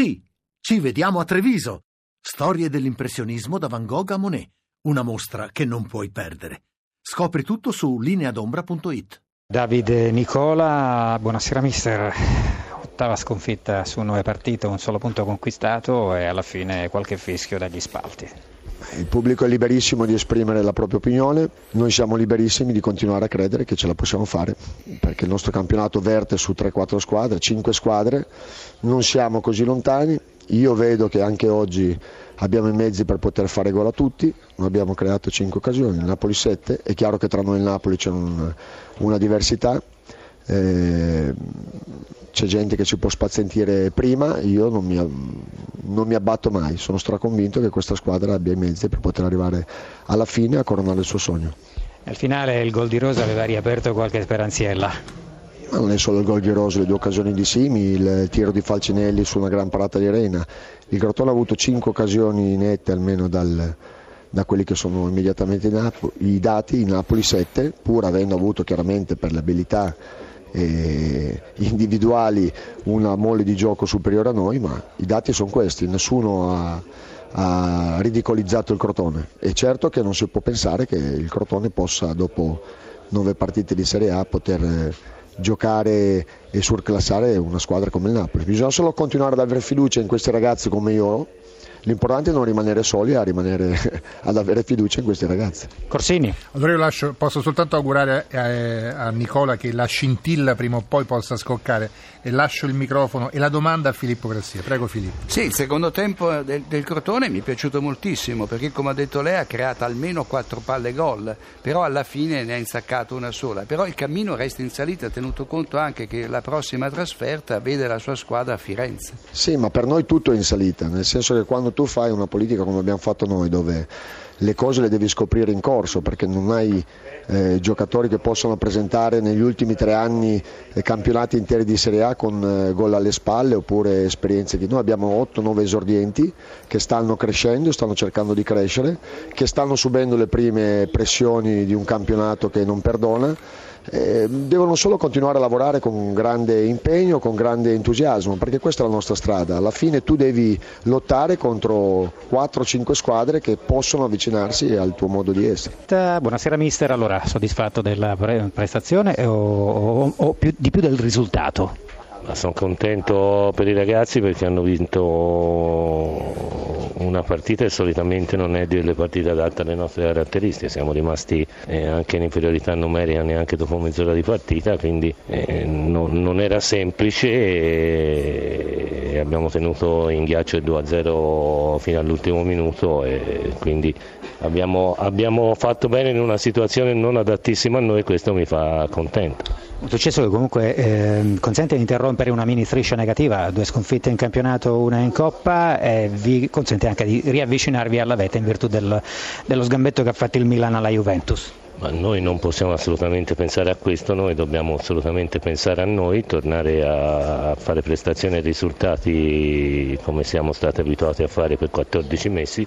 Sì, ci vediamo a Treviso. Storie dell'impressionismo da Van Gogh a Monet. Una mostra che non puoi perdere. Scopri tutto su lineadombra.it. Davide Nicola, buonasera mister. Ottava sconfitta su nove partite, un solo punto conquistato e alla fine qualche fischio dagli spalti. Il pubblico è liberissimo di esprimere la propria opinione, noi siamo liberissimi di continuare a credere che ce la possiamo fare, perché il nostro campionato verte su 3-4 squadre, 5 squadre, non siamo così lontani, io vedo che anche oggi abbiamo i mezzi per poter fare gol a tutti, noi abbiamo creato 5 occasioni, il Napoli 7, è chiaro che tra noi e il Napoli c'è un, una diversità. Eh, c'è gente che ci può spazientire prima, io non mi, non mi, abbatto mai, sono straconvinto che questa squadra abbia i mezzi per poter arrivare alla fine a coronare il suo sogno. Al finale il gol di Rosa aveva riaperto qualche speranziella. Ma non è solo il gol di Rosa, le due occasioni di Simi, il tiro di Falcinelli su una gran parata di Reina. Il Crotone ha avuto cinque occasioni nette almeno dal, da quelli che sono immediatamente i, Napo- i dati, in Napoli 7, pur avendo avuto chiaramente per le abilità eh, individuali una mole di gioco superiore a noi, ma i dati sono questi, nessuno ha, ha ridicolizzato il Crotone e certo che non si può pensare che il Crotone possa dopo nove partite di Serie A poter eh, giocare e surclassare una squadra come il Napoli. Bisogna solo continuare ad avere fiducia in questi ragazzi come io l'importante è non rimanere soli, a rimanere, ad avere fiducia in questi ragazzi. Corsini. Allora io lascio, posso soltanto augurare a, a, Nicola che la scintilla prima o poi possa scoccare e lascio il microfono e la domanda a Filippo Grassia. Prego Filippo. Sì, il secondo tempo del, del Crotone mi è piaciuto moltissimo perché come ha detto lei ha creato almeno quattro palle gol, però alla fine ne ha insaccato una sola. Però il cammino resta in salita tenuto conto anche che la prossima trasferta vede la sua squadra a Firenze. Sì, ma per noi tutto è in salita, nel senso che quando quando tu fai una politica come abbiamo fatto noi, dove le cose le devi scoprire in corso, perché non hai eh, giocatori che possono presentare negli ultimi tre anni eh, campionati interi di Serie A con eh, gol alle spalle oppure esperienze di noi abbiamo 8-9 esordienti che stanno crescendo, stanno cercando di crescere, che stanno subendo le prime pressioni di un campionato che non perdona eh, devono solo continuare a lavorare con grande impegno, con grande entusiasmo, perché questa è la nostra strada. Alla fine tu devi lottare contro 4-5 squadre che possono avvicinarsi al tuo modo di essere. Buonasera mister, allora soddisfatto della prestazione o, o, o più, di più del risultato? sono contento per i ragazzi perché hanno vinto una partita e solitamente non è delle partite adatte alle nostre caratteristiche, siamo rimasti eh, anche in inferiorità numerica neanche dopo mezz'ora di partita, quindi eh, non, non, era semplice e abbiamo tenuto in ghiaccio il 2-0 fino all'ultimo minuto e quindi abbiamo, abbiamo fatto bene in una situazione non adattissima a noi e questo mi fa contento. Un successo che comunque eh, consente di interrompere una mini striscia negativa, due sconfitte in campionato, una in Coppa e vi consente anche di riavvicinarvi alla vetta in virtù del, dello sgambetto che ha fatto il Milan alla Juventus. Ma noi non possiamo assolutamente pensare a questo, noi dobbiamo assolutamente pensare a noi, tornare a fare prestazioni e risultati come siamo stati abituati a fare per 14 mesi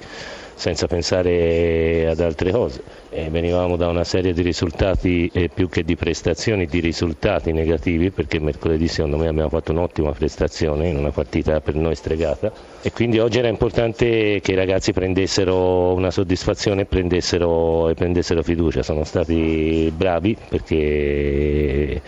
senza pensare ad altre cose. E venivamo da una serie di risultati eh, più che di prestazioni, di risultati negativi perché mercoledì secondo me abbiamo fatto un'ottima prestazione in una partita per noi stregata e quindi oggi era importante che i ragazzi prendessero una soddisfazione e prendessero, e prendessero fiducia. Sono stati bravi perché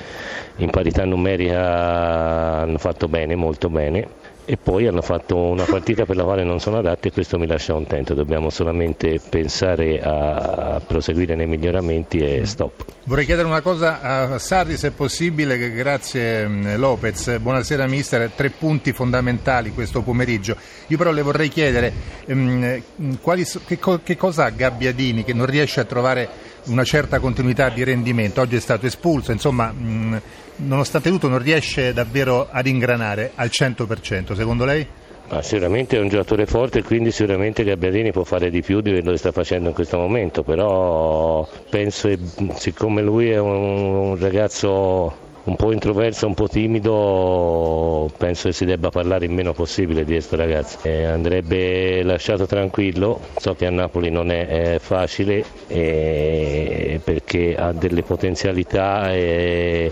in parità numerica hanno fatto bene, molto bene e poi hanno fatto una partita per la quale non sono adatti e questo mi lascia contento, dobbiamo solamente pensare a proseguire nei miglioramenti e stop. Vorrei chiedere una cosa a Sarri se è possibile, grazie Lopez, buonasera mister, tre punti fondamentali questo pomeriggio, io però le vorrei chiedere um, quali, che, che cosa ha Gabbiadini che non riesce a trovare una certa continuità di rendimento, oggi è stato espulso, insomma mh, nonostante tutto non riesce davvero ad ingranare al 100%, secondo lei? Ah, sicuramente è un giocatore forte quindi sicuramente Gabbiadini può fare di più di quello che sta facendo in questo momento, però penso che siccome lui è un, un ragazzo un po' introverso, un po' timido, penso che si debba parlare il meno possibile di questo ragazzo. Eh, andrebbe lasciato tranquillo, so che a Napoli non è, è facile eh, perché ha delle potenzialità e,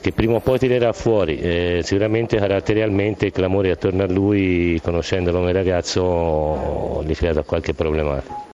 che prima o poi tirerà fuori, eh, sicuramente caratterialmente il clamore attorno a lui, conoscendolo come ragazzo, gli crea qualche problematica.